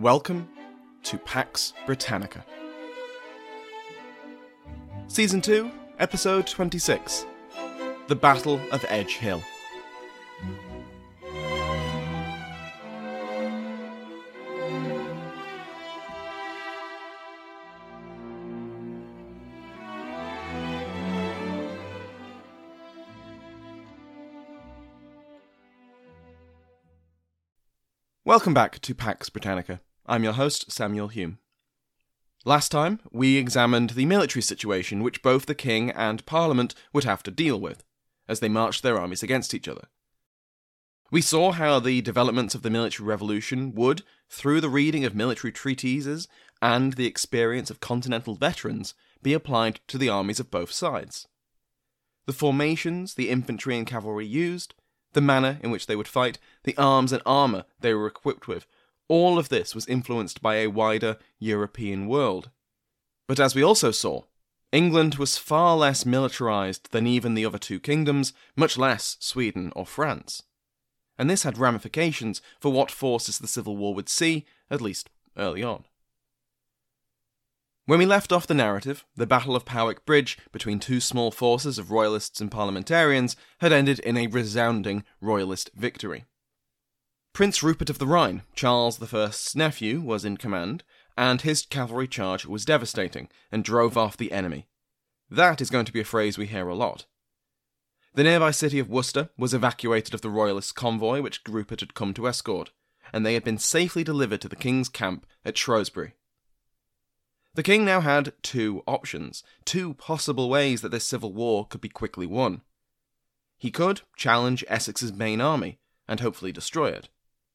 Welcome to Pax Britannica. Season 2, Episode 26 The Battle of Edge Hill. Welcome back to Pax Britannica. I'm your host, Samuel Hume. Last time, we examined the military situation which both the King and Parliament would have to deal with as they marched their armies against each other. We saw how the developments of the military revolution would, through the reading of military treatises and the experience of continental veterans, be applied to the armies of both sides. The formations the infantry and cavalry used, the manner in which they would fight, the arms and armour they were equipped with, all of this was influenced by a wider European world. But as we also saw, England was far less militarized than even the other two kingdoms, much less Sweden or France. And this had ramifications for what forces the Civil War would see, at least early on. When we left off the narrative, the Battle of Powick Bridge between two small forces of royalists and parliamentarians had ended in a resounding royalist victory. Prince Rupert of the Rhine, Charles I's nephew, was in command, and his cavalry charge was devastating and drove off the enemy. That is going to be a phrase we hear a lot. The nearby city of Worcester was evacuated of the royalist convoy which Rupert had come to escort, and they had been safely delivered to the king's camp at Shrewsbury. The king now had two options, two possible ways that this civil war could be quickly won. He could challenge Essex's main army and hopefully destroy it.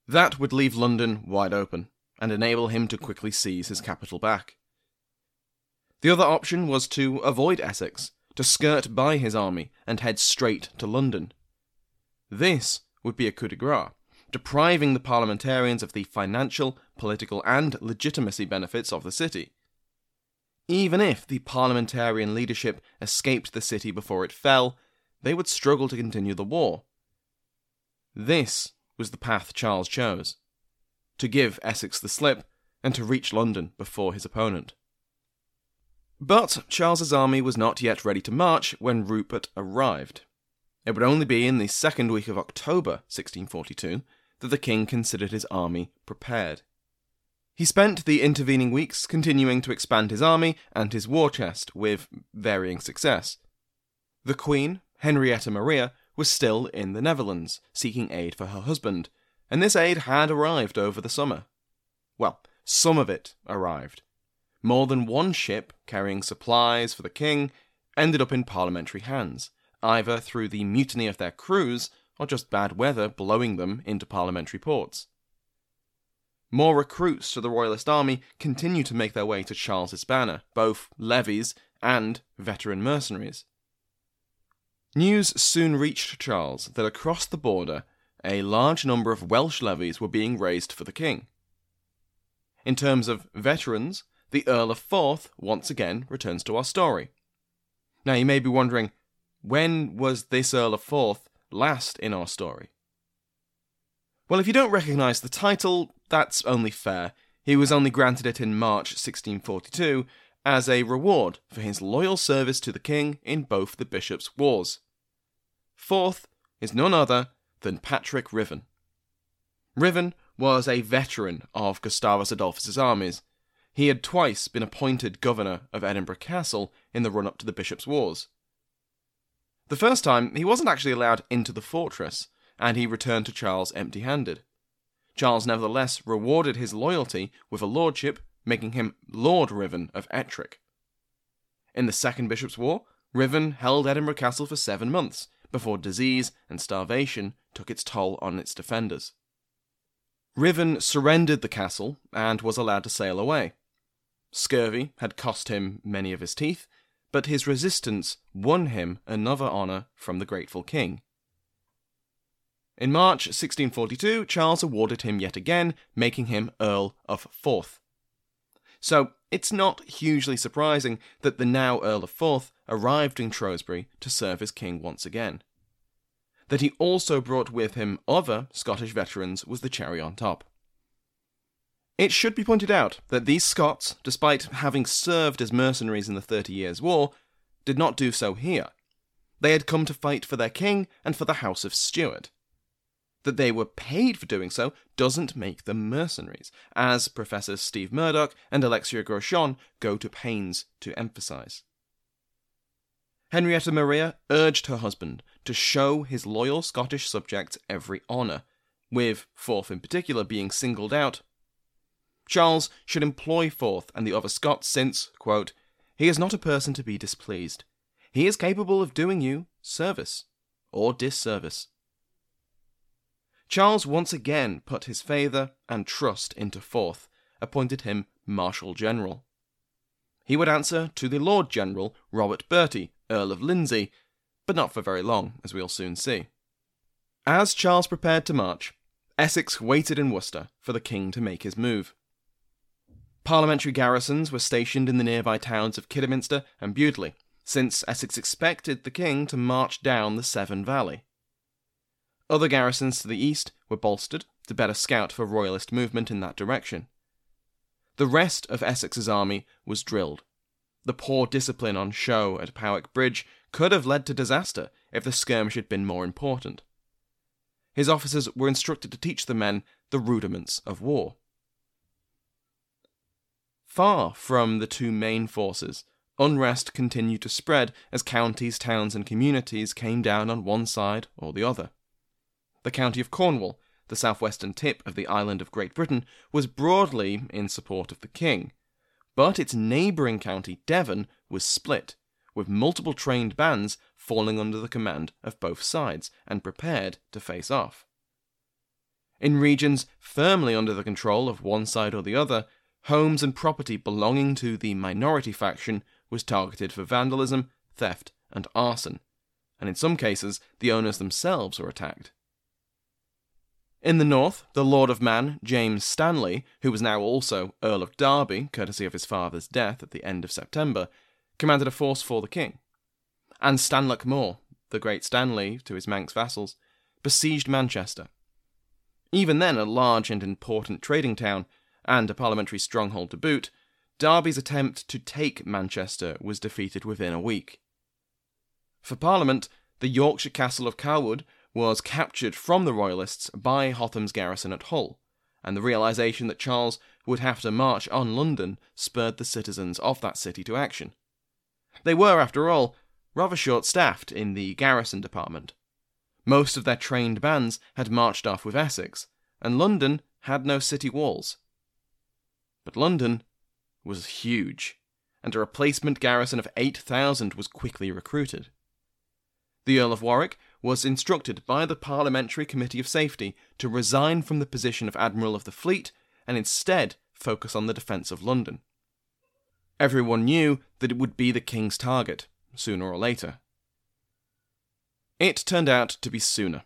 That would leave London wide open and enable him to quickly seize his capital back. The other option was to avoid Essex, to skirt by his army and head straight to London. This would be a coup de grace, depriving the parliamentarians of the financial, political, and legitimacy benefits of the city. Even if the parliamentarian leadership escaped the city before it fell, they would struggle to continue the war. This was the path Charles chose to give Essex the slip and to reach London before his opponent. But Charles's army was not yet ready to march when Rupert arrived. It would only be in the second week of October 1642 that the king considered his army prepared. He spent the intervening weeks continuing to expand his army and his war chest with varying success. The Queen, Henrietta Maria, was still in the Netherlands, seeking aid for her husband, and this aid had arrived over the summer. Well, some of it arrived. More than one ship carrying supplies for the king ended up in parliamentary hands, either through the mutiny of their crews or just bad weather blowing them into parliamentary ports. More recruits to the Royalist army continued to make their way to Charles's banner, both levies and veteran mercenaries. News soon reached Charles that across the border a large number of Welsh levies were being raised for the king. In terms of veterans, the Earl of Forth once again returns to our story. Now you may be wondering, when was this Earl of Forth last in our story? Well, if you don't recognise the title, that's only fair. He was only granted it in March 1642 as a reward for his loyal service to the king in both the bishops' wars. Forth is none other than Patrick Ruthven. Ruthven was a veteran of Gustavus Adolphus's armies. He had twice been appointed governor of Edinburgh Castle in the run up to the bishops' wars. The first time, he wasn't actually allowed into the fortress, and he returned to Charles empty handed. Charles nevertheless rewarded his loyalty with a lordship, making him Lord Ruthven of Ettrick. In the Second Bishops' War, Ruthven held Edinburgh Castle for seven months before disease and starvation took its toll on its defenders. Ruthven surrendered the castle and was allowed to sail away. Scurvy had cost him many of his teeth, but his resistance won him another honour from the grateful king. In March 1642, Charles awarded him yet again, making him Earl of Forth. So, it's not hugely surprising that the now Earl of Forth arrived in Shrewsbury to serve as king once again. That he also brought with him other Scottish veterans was the cherry on top. It should be pointed out that these Scots, despite having served as mercenaries in the Thirty Years' War, did not do so here. They had come to fight for their king and for the House of Stuart. That they were paid for doing so doesn't make them mercenaries, as Professors Steve Murdoch and Alexia Grosjean go to pains to emphasize. Henrietta Maria urged her husband to show his loyal Scottish subjects every honour, with Forth in particular being singled out. Charles should employ Forth and the other Scots since, quote, he is not a person to be displeased. He is capable of doing you service or disservice. Charles once again put his favour and trust into Forth, appointed him Marshal General. He would answer to the Lord General Robert Bertie, Earl of Lindsey, but not for very long, as we'll soon see. As Charles prepared to march, Essex waited in Worcester for the king to make his move. Parliamentary garrisons were stationed in the nearby towns of Kidderminster and Bewdley, since Essex expected the king to march down the Severn Valley. Other garrisons to the east were bolstered to better scout for royalist movement in that direction. The rest of Essex's army was drilled. The poor discipline on show at Powick Bridge could have led to disaster if the skirmish had been more important. His officers were instructed to teach the men the rudiments of war. Far from the two main forces, unrest continued to spread as counties, towns, and communities came down on one side or the other. The county of Cornwall, the southwestern tip of the island of Great Britain, was broadly in support of the king, but its neighbouring county, Devon, was split, with multiple trained bands falling under the command of both sides and prepared to face off. In regions firmly under the control of one side or the other, homes and property belonging to the minority faction was targeted for vandalism, theft, and arson, and in some cases the owners themselves were attacked. In the north, the Lord of Man, James Stanley, who was now also Earl of Derby, courtesy of his father's death at the end of September, commanded a force for the king. And Stanlock More, the great Stanley to his Manx vassals, besieged Manchester. Even then a large and important trading town, and a parliamentary stronghold to boot, Derby's attempt to take Manchester was defeated within a week. For Parliament, the Yorkshire castle of Cawood was captured from the Royalists by Hotham's garrison at Hull, and the realization that Charles would have to march on London spurred the citizens of that city to action. They were, after all, rather short staffed in the garrison department. Most of their trained bands had marched off with Essex, and London had no city walls. But London was huge, and a replacement garrison of 8,000 was quickly recruited. The Earl of Warwick was instructed by the Parliamentary Committee of Safety to resign from the position of Admiral of the Fleet and instead focus on the defence of London. Everyone knew that it would be the King's target, sooner or later. It turned out to be sooner.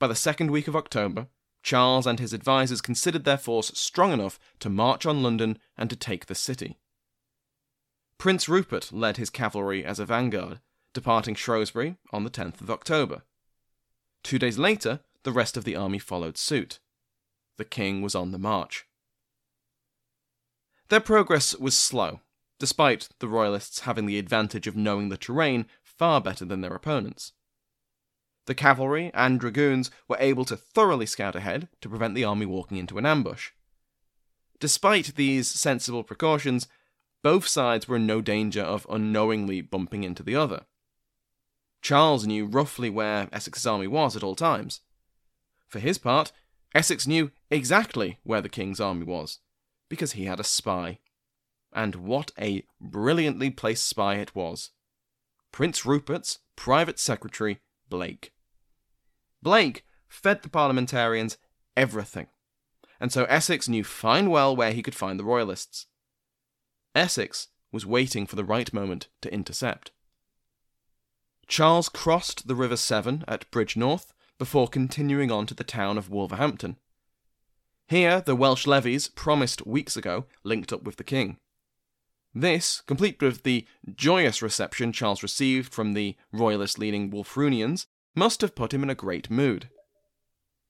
By the second week of October, Charles and his advisers considered their force strong enough to march on London and to take the city. Prince Rupert led his cavalry as a vanguard, departing Shrewsbury on the 10th of October. Two days later, the rest of the army followed suit. The king was on the march. Their progress was slow, despite the Royalists having the advantage of knowing the terrain far better than their opponents. The cavalry and dragoons were able to thoroughly scout ahead to prevent the army walking into an ambush. Despite these sensible precautions, both sides were in no danger of unknowingly bumping into the other. Charles knew roughly where Essex's army was at all times. For his part, Essex knew exactly where the king's army was, because he had a spy. And what a brilliantly placed spy it was. Prince Rupert's private secretary, Blake. Blake fed the parliamentarians everything, and so Essex knew fine well where he could find the Royalists. Essex was waiting for the right moment to intercept. Charles crossed the River Severn at Bridgnorth before continuing on to the town of Wolverhampton. Here, the Welsh levies, promised weeks ago, linked up with the king. This, complete with the joyous reception Charles received from the royalist leading Wulfrunians, must have put him in a great mood.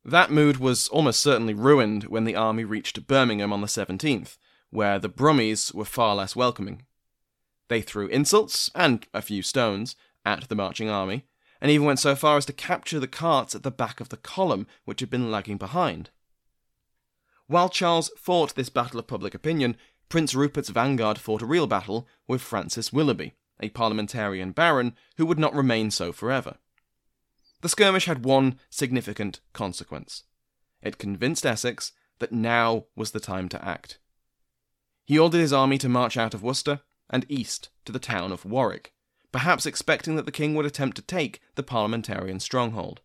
That mood was almost certainly ruined when the army reached Birmingham on the 17th, where the Brummies were far less welcoming. They threw insults, and a few stones, at the marching army, and even went so far as to capture the carts at the back of the column which had been lagging behind. While Charles fought this battle of public opinion, Prince Rupert's vanguard fought a real battle with Francis Willoughby, a parliamentarian baron who would not remain so forever. The skirmish had one significant consequence. It convinced Essex that now was the time to act. He ordered his army to march out of Worcester and east to the town of Warwick, perhaps expecting that the king would attempt to take the parliamentarian stronghold.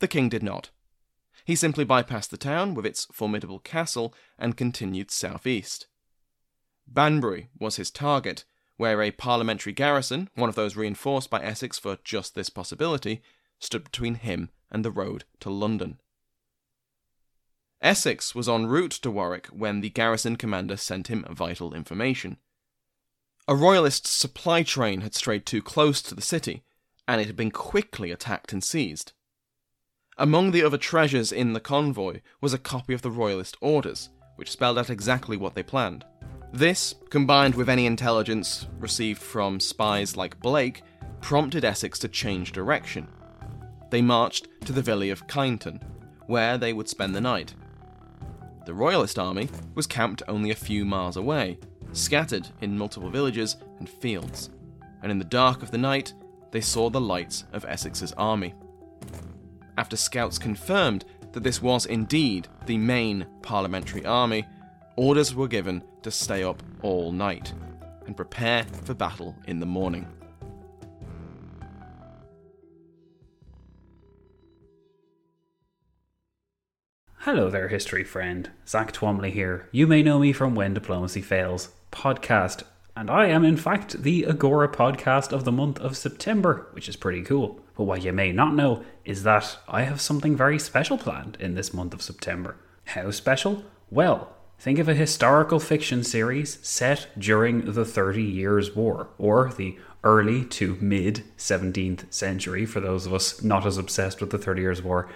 The king did not. He simply bypassed the town with its formidable castle and continued southeast. Banbury was his target, where a parliamentary garrison, one of those reinforced by Essex for just this possibility, stood between him and the road to London. Essex was en route to Warwick when the garrison commander sent him vital information. A royalist supply train had strayed too close to the city, and it had been quickly attacked and seized. Among the other treasures in the convoy was a copy of the Royalist orders, which spelled out exactly what they planned. This, combined with any intelligence received from spies like Blake, prompted Essex to change direction. They marched to the village of Kineton, where they would spend the night. The Royalist army was camped only a few miles away, scattered in multiple villages and fields, and in the dark of the night they saw the lights of Essex's army after scouts confirmed that this was indeed the main parliamentary army, orders were given to stay up all night and prepare for battle in the morning. Hello there, history friend. Zack Twamley here. You may know me from When Diplomacy Fails podcast, and I am in fact the Agora podcast of the month of September, which is pretty cool. But what you may not know is that I have something very special planned in this month of September. How special? Well, think of a historical fiction series set during the Thirty Years' War, or the early to mid 17th century, for those of us not as obsessed with the Thirty Years' War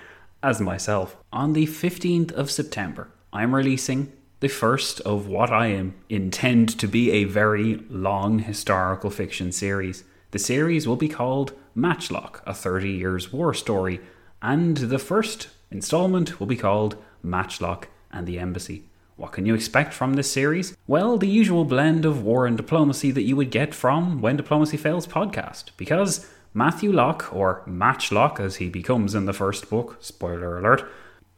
as myself. On the 15th of September, I'm releasing the first of what I am intend to be a very long historical fiction series. The series will be called Matchlock, a 30 years war story, and the first installment will be called Matchlock and the Embassy. What can you expect from this series? Well, the usual blend of war and diplomacy that you would get from When Diplomacy Fails podcast, because Matthew Locke, or Matchlock as he becomes in the first book, spoiler alert,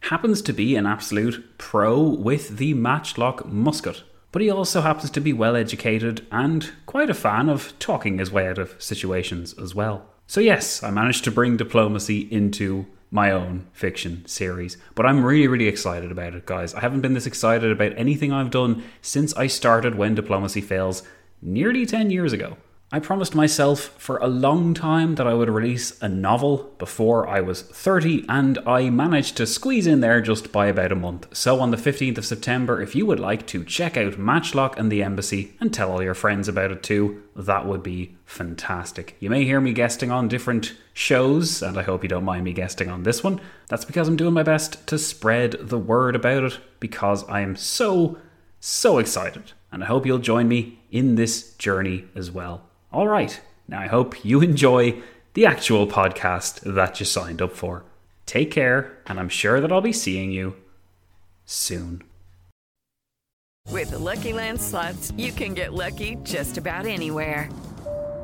happens to be an absolute pro with the matchlock musket. But he also happens to be well educated and quite a fan of talking his way out of situations as well. So, yes, I managed to bring diplomacy into my own fiction series. But I'm really, really excited about it, guys. I haven't been this excited about anything I've done since I started When Diplomacy Fails nearly 10 years ago. I promised myself for a long time that I would release a novel before I was 30, and I managed to squeeze in there just by about a month. So, on the 15th of September, if you would like to check out Matchlock and the Embassy and tell all your friends about it too, that would be fantastic. You may hear me guesting on different shows, and I hope you don't mind me guesting on this one. That's because I'm doing my best to spread the word about it because I am so, so excited. And I hope you'll join me in this journey as well. All right. Now, I hope you enjoy the actual podcast that you signed up for. Take care, and I'm sure that I'll be seeing you soon. With the Lucky Land slots, you can get lucky just about anywhere.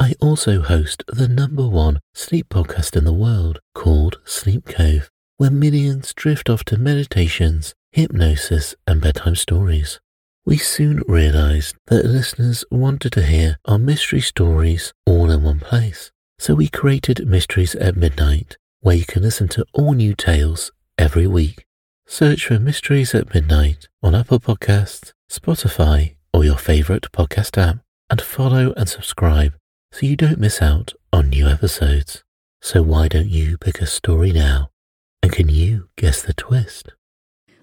I also host the number one sleep podcast in the world called Sleep Cove, where millions drift off to meditations, hypnosis, and bedtime stories. We soon realized that listeners wanted to hear our mystery stories all in one place. So we created Mysteries at Midnight, where you can listen to all new tales every week. Search for Mysteries at Midnight on Apple Podcasts, Spotify, or your favorite podcast app, and follow and subscribe so you don't miss out on new episodes. So why don't you pick a story now? And can you guess the twist?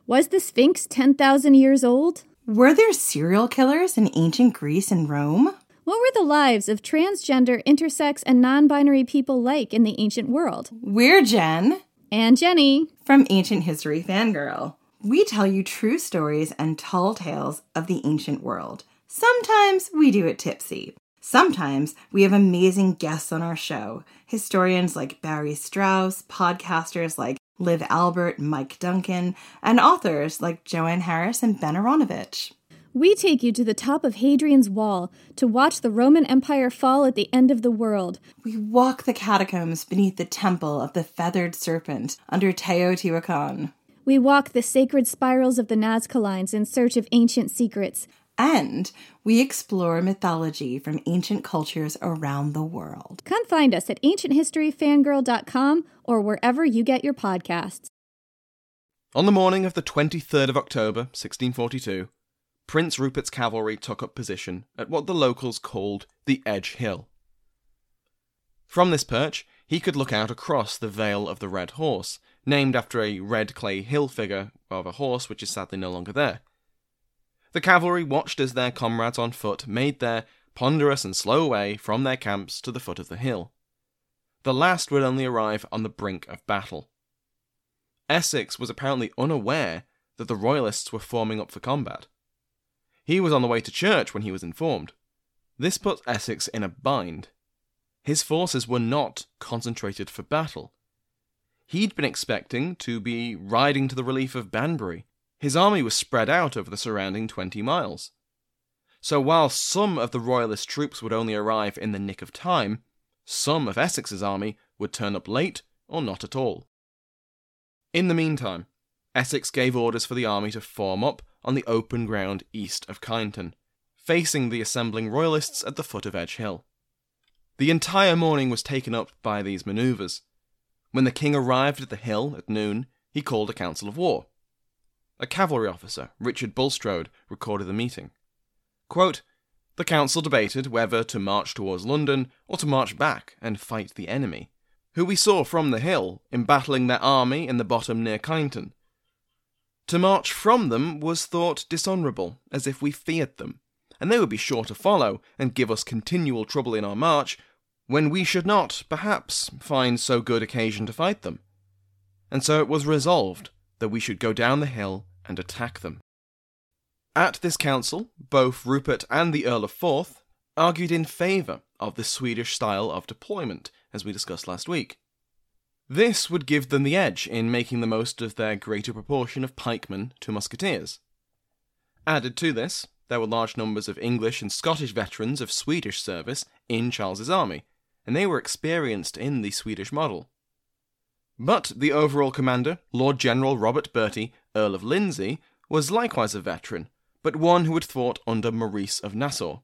Was the Sphinx 10,000 years old? Were there serial killers in ancient Greece and Rome? What were the lives of transgender, intersex, and non binary people like in the ancient world? We're Jen. And Jenny. From Ancient History Fangirl. We tell you true stories and tall tales of the ancient world. Sometimes we do it tipsy. Sometimes we have amazing guests on our show historians like Barry Strauss, podcasters like Liv Albert, Mike Duncan, and authors like Joanne Harris and Ben Aaronovitch. We take you to the top of Hadrian's Wall to watch the Roman Empire fall at the end of the world. We walk the catacombs beneath the temple of the feathered serpent under Teotihuacan. We walk the sacred spirals of the Nazca Lines in search of ancient secrets. And we explore mythology from ancient cultures around the world. Come find us at ancienthistoryfangirl.com or wherever you get your podcasts. On the morning of the 23rd of October, 1642, Prince Rupert's cavalry took up position at what the locals called the Edge Hill. From this perch, he could look out across the Vale of the Red Horse, named after a red clay hill figure of a horse which is sadly no longer there. The cavalry watched as their comrades on foot made their ponderous and slow way from their camps to the foot of the hill. The last would only arrive on the brink of battle. Essex was apparently unaware that the Royalists were forming up for combat. He was on the way to church when he was informed. This put Essex in a bind. His forces were not concentrated for battle. He'd been expecting to be riding to the relief of Banbury his army was spread out over the surrounding 20 miles. So while some of the royalist troops would only arrive in the nick of time, some of Essex's army would turn up late or not at all. In the meantime, Essex gave orders for the army to form up on the open ground east of Kineton, facing the assembling royalists at the foot of Edge Hill. The entire morning was taken up by these manoeuvres. When the king arrived at the hill at noon, he called a council of war. A cavalry officer, Richard Bulstrode, recorded the meeting. Quote, the council debated whether to march towards London or to march back and fight the enemy, who we saw from the hill embattling their army in the bottom near Kineton. To march from them was thought dishonourable, as if we feared them, and they would be sure to follow and give us continual trouble in our march, when we should not, perhaps, find so good occasion to fight them. and so it was resolved that we should go down the hill and attack them. At this council, both Rupert and the Earl of Forth argued in favour of the Swedish style of deployment, as we discussed last week. This would give them the edge in making the most of their greater proportion of pikemen to musketeers. Added to this, there were large numbers of English and Scottish veterans of Swedish service in Charles's army, and they were experienced in the Swedish model. But the overall commander, Lord General Robert Bertie, Earl of Lindsey, was likewise a veteran, but one who had fought under Maurice of Nassau.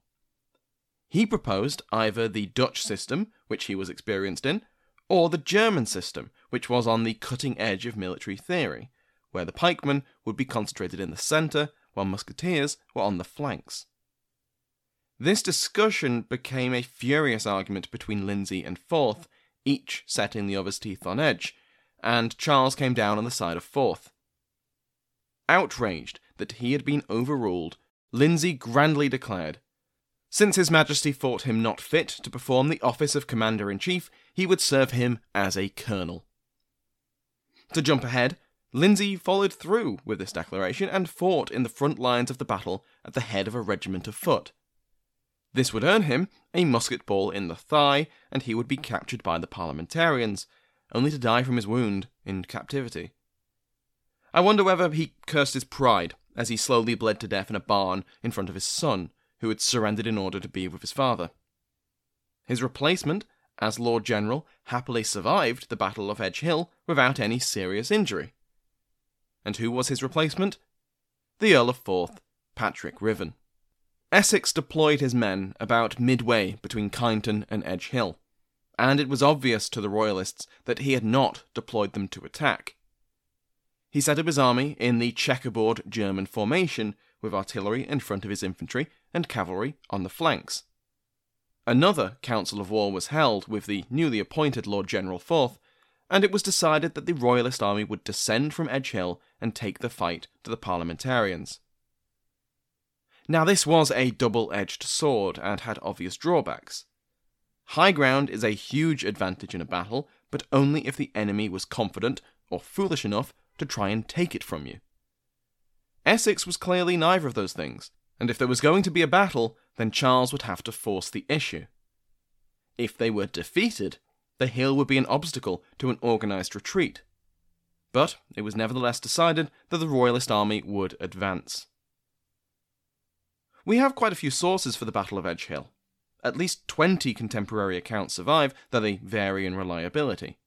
He proposed either the Dutch system, which he was experienced in, or the German system, which was on the cutting edge of military theory, where the pikemen would be concentrated in the centre, while musketeers were on the flanks. This discussion became a furious argument between Lindsey and Forth, each setting the other's teeth on edge, and Charles came down on the side of Forth. Outraged that he had been overruled, Lindsey grandly declared, Since His Majesty thought him not fit to perform the office of Commander in Chief, he would serve him as a colonel. To jump ahead, Lindsey followed through with this declaration and fought in the front lines of the battle at the head of a regiment of foot. This would earn him a musket ball in the thigh, and he would be captured by the parliamentarians, only to die from his wound in captivity. I wonder whether he cursed his pride as he slowly bled to death in a barn in front of his son, who had surrendered in order to be with his father. His replacement, as Lord General, happily survived the Battle of Edge Hill without any serious injury. And who was his replacement? The Earl of Forth, Patrick Ruthven. Essex deployed his men about midway between Kineton and Edge Hill, and it was obvious to the Royalists that he had not deployed them to attack. He set up his army in the checkerboard German formation, with artillery in front of his infantry and cavalry on the flanks. Another council of war was held with the newly appointed Lord General Forth, and it was decided that the Royalist army would descend from Edge Hill and take the fight to the parliamentarians. Now, this was a double edged sword and had obvious drawbacks. High ground is a huge advantage in a battle, but only if the enemy was confident or foolish enough to try and take it from you. Essex was clearly neither of those things, and if there was going to be a battle, then Charles would have to force the issue. If they were defeated, the hill would be an obstacle to an organised retreat. But it was nevertheless decided that the Royalist army would advance. We have quite a few sources for the Battle of Edge Hill. At least 20 contemporary accounts survive, though they vary in reliability.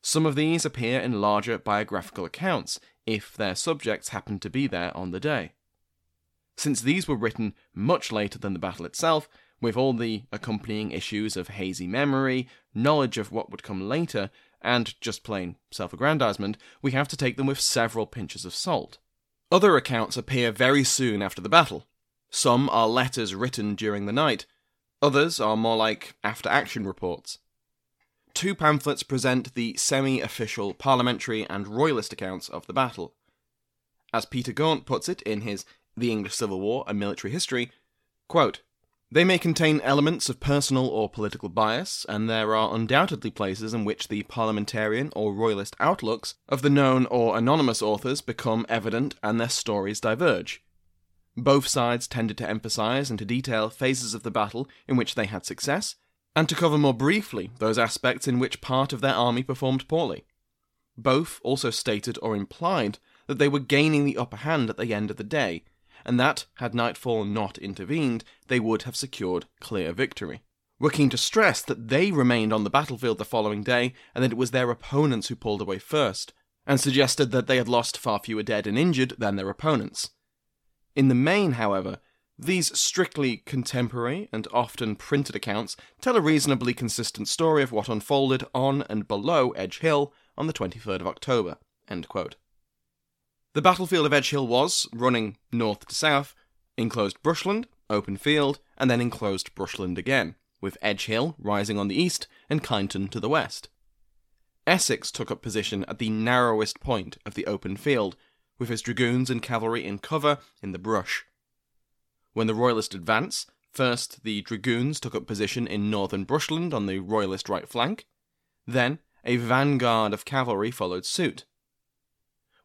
Some of these appear in larger biographical accounts, if their subjects happen to be there on the day. Since these were written much later than the battle itself, with all the accompanying issues of hazy memory, knowledge of what would come later, and just plain self aggrandizement, we have to take them with several pinches of salt. Other accounts appear very soon after the battle. Some are letters written during the night, others are more like after action reports. Two pamphlets present the semi official parliamentary and royalist accounts of the battle. As Peter Gaunt puts it in his The English Civil War, A Military History, quote, they may contain elements of personal or political bias, and there are undoubtedly places in which the parliamentarian or royalist outlooks of the known or anonymous authors become evident and their stories diverge. Both sides tended to emphasize and to detail phases of the battle in which they had success, and to cover more briefly those aspects in which part of their army performed poorly. Both also stated or implied that they were gaining the upper hand at the end of the day, and that, had nightfall not intervened, they would have secured clear victory. Were keen to stress that they remained on the battlefield the following day, and that it was their opponents who pulled away first, and suggested that they had lost far fewer dead and injured than their opponents. In the main, however, these strictly contemporary and often printed accounts tell a reasonably consistent story of what unfolded on and below Edge Hill on the 23rd of October. The battlefield of Edge Hill was, running north to south, enclosed brushland, open field, and then enclosed brushland again, with Edge Hill rising on the east and Kineton to the west. Essex took up position at the narrowest point of the open field, with his dragoons and cavalry in cover in the brush. When the Royalist advance, first the dragoons took up position in northern brushland on the Royalist right flank, then a vanguard of cavalry followed suit.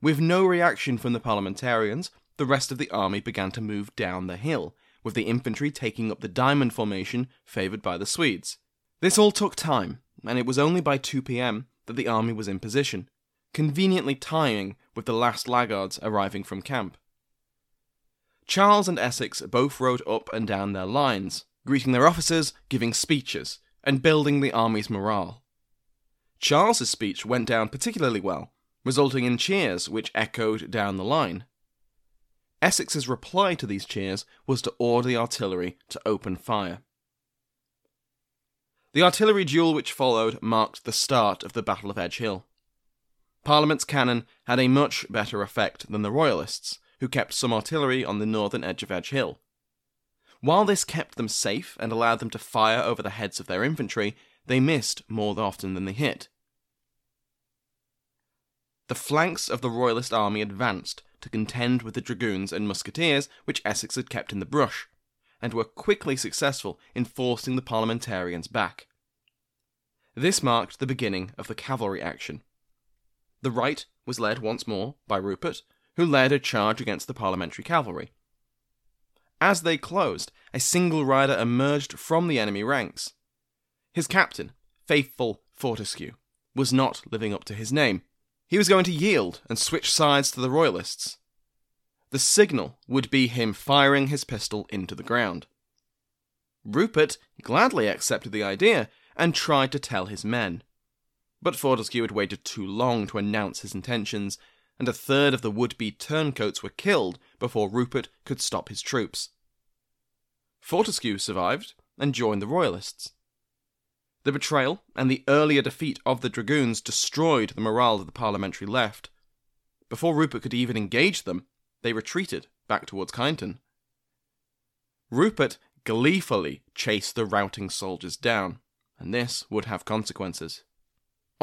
With no reaction from the parliamentarians, the rest of the army began to move down the hill, with the infantry taking up the diamond formation favoured by the Swedes. This all took time, and it was only by 2 pm that the army was in position, conveniently tying with the last laggards arriving from camp. Charles and Essex both rode up and down their lines, greeting their officers, giving speeches, and building the army's morale. Charles's speech went down particularly well, resulting in cheers which echoed down the line. Essex's reply to these cheers was to order the artillery to open fire. The artillery duel which followed marked the start of the Battle of Edge Hill. Parliament's cannon had a much better effect than the Royalists, who kept some artillery on the northern edge of Edge Hill. While this kept them safe and allowed them to fire over the heads of their infantry, they missed more often than they hit. The flanks of the Royalist army advanced to contend with the dragoons and musketeers which Essex had kept in the brush, and were quickly successful in forcing the parliamentarians back. This marked the beginning of the cavalry action. The right was led once more by Rupert, who led a charge against the parliamentary cavalry. As they closed, a single rider emerged from the enemy ranks. His captain, faithful Fortescue, was not living up to his name. He was going to yield and switch sides to the Royalists. The signal would be him firing his pistol into the ground. Rupert gladly accepted the idea and tried to tell his men. But Fortescue had waited too long to announce his intentions, and a third of the would be turncoats were killed before Rupert could stop his troops. Fortescue survived and joined the Royalists. The betrayal and the earlier defeat of the dragoons destroyed the morale of the parliamentary left. Before Rupert could even engage them, they retreated back towards Kineton. Rupert gleefully chased the routing soldiers down, and this would have consequences.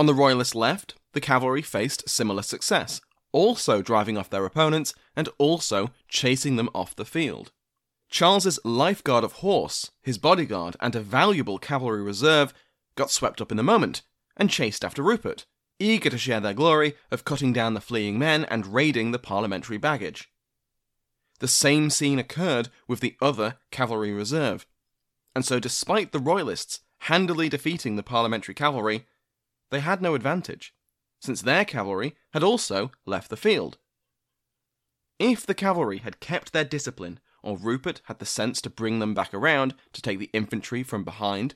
On the Royalist left, the cavalry faced similar success, also driving off their opponents and also chasing them off the field. Charles's lifeguard of horse, his bodyguard, and a valuable cavalry reserve got swept up in the moment and chased after Rupert, eager to share their glory of cutting down the fleeing men and raiding the parliamentary baggage. The same scene occurred with the other cavalry reserve, and so despite the Royalists handily defeating the parliamentary cavalry, they had no advantage, since their cavalry had also left the field. If the cavalry had kept their discipline, or Rupert had the sense to bring them back around to take the infantry from behind,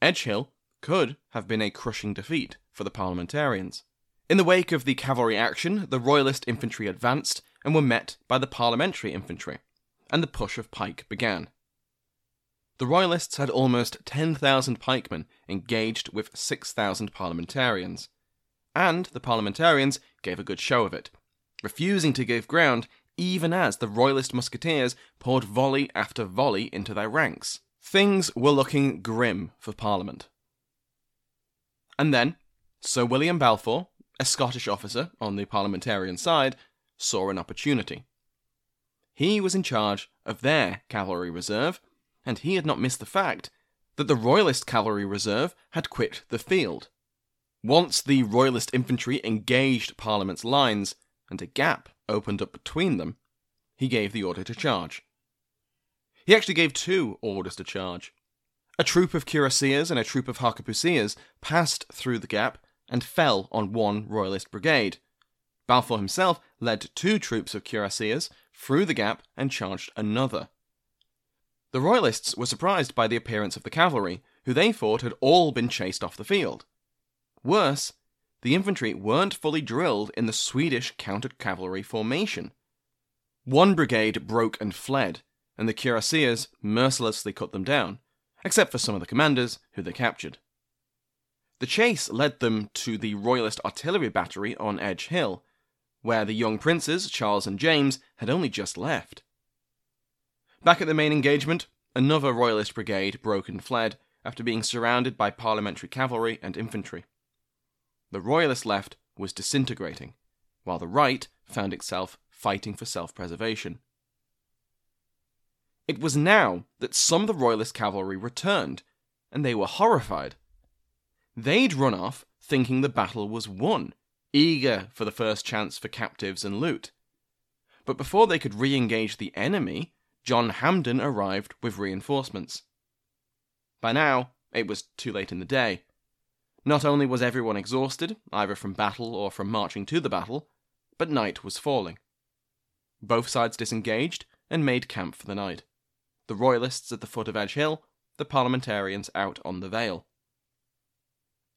Edgehill could have been a crushing defeat for the parliamentarians. In the wake of the cavalry action, the Royalist infantry advanced and were met by the parliamentary infantry, and the push of pike began. The Royalists had almost 10,000 pikemen engaged with 6,000 parliamentarians, and the parliamentarians gave a good show of it, refusing to give ground even as the Royalist musketeers poured volley after volley into their ranks. Things were looking grim for Parliament. And then, Sir William Balfour, a Scottish officer on the parliamentarian side, saw an opportunity. He was in charge of their cavalry reserve, and he had not missed the fact that the Royalist cavalry reserve had quit the field. Once the Royalist infantry engaged Parliament's lines, and a gap opened up between them, he gave the order to charge. He actually gave two orders to charge. A troop of cuirassiers and a troop of harquebusiers passed through the gap and fell on one Royalist brigade. Balfour himself led two troops of cuirassiers through the gap and charged another. The Royalists were surprised by the appearance of the cavalry, who they thought had all been chased off the field. Worse, the infantry weren't fully drilled in the Swedish counter cavalry formation. One brigade broke and fled, and the cuirassiers mercilessly cut them down, except for some of the commanders, who they captured. The chase led them to the Royalist artillery battery on Edge Hill, where the young princes, Charles and James, had only just left. Back at the main engagement, another Royalist brigade broke and fled after being surrounded by parliamentary cavalry and infantry. The Royalist left was disintegrating, while the right found itself fighting for self preservation. It was now that some of the Royalist cavalry returned, and they were horrified. They'd run off thinking the battle was won, eager for the first chance for captives and loot. But before they could re engage the enemy, John Hampden arrived with reinforcements. By now, it was too late in the day. Not only was everyone exhausted, either from battle or from marching to the battle, but night was falling. Both sides disengaged and made camp for the night. The Royalists at the foot of Edge Hill, the Parliamentarians out on the Vale.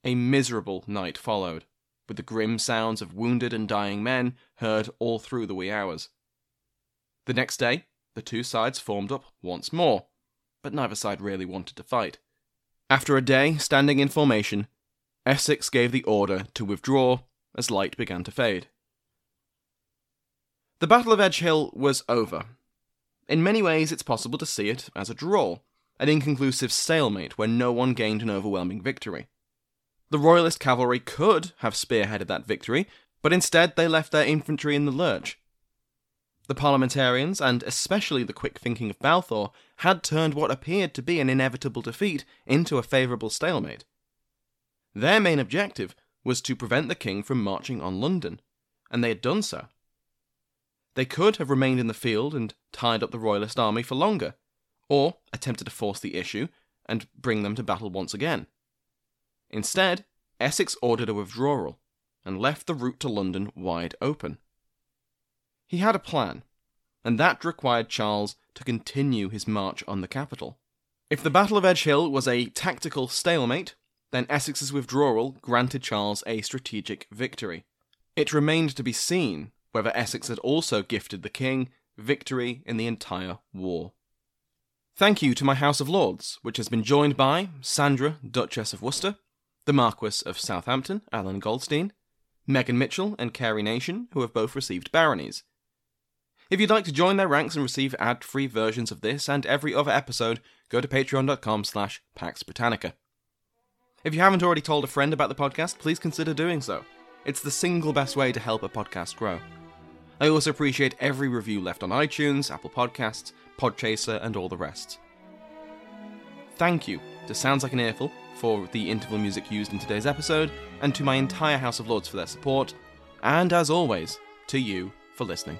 A miserable night followed, with the grim sounds of wounded and dying men heard all through the wee hours. The next day, the two sides formed up once more, but neither side really wanted to fight. After a day standing in formation, Essex gave the order to withdraw as light began to fade. The Battle of Edge Hill was over. In many ways, it's possible to see it as a draw, an inconclusive stalemate where no one gained an overwhelming victory. The Royalist cavalry could have spearheaded that victory, but instead they left their infantry in the lurch, the parliamentarians, and especially the quick thinking of Balfour, had turned what appeared to be an inevitable defeat into a favourable stalemate. Their main objective was to prevent the king from marching on London, and they had done so. They could have remained in the field and tied up the royalist army for longer, or attempted to force the issue and bring them to battle once again. Instead, Essex ordered a withdrawal and left the route to London wide open. He had a plan, and that required Charles to continue his march on the capital. If the Battle of Edge Hill was a tactical stalemate, then Essex's withdrawal granted Charles a strategic victory. It remained to be seen whether Essex had also gifted the king victory in the entire war. Thank you to my House of Lords, which has been joined by Sandra, Duchess of Worcester, the Marquess of Southampton, Alan Goldstein, Megan Mitchell and Carrie Nation, who have both received baronies, if you'd like to join their ranks and receive ad-free versions of this and every other episode, go to patreon.com slash Pax Britannica. If you haven't already told a friend about the podcast, please consider doing so. It's the single best way to help a podcast grow. I also appreciate every review left on iTunes, Apple Podcasts, Podchaser, and all the rest. Thank you to Sounds Like an Earful for the interval music used in today's episode, and to my entire House of Lords for their support, and as always, to you for listening.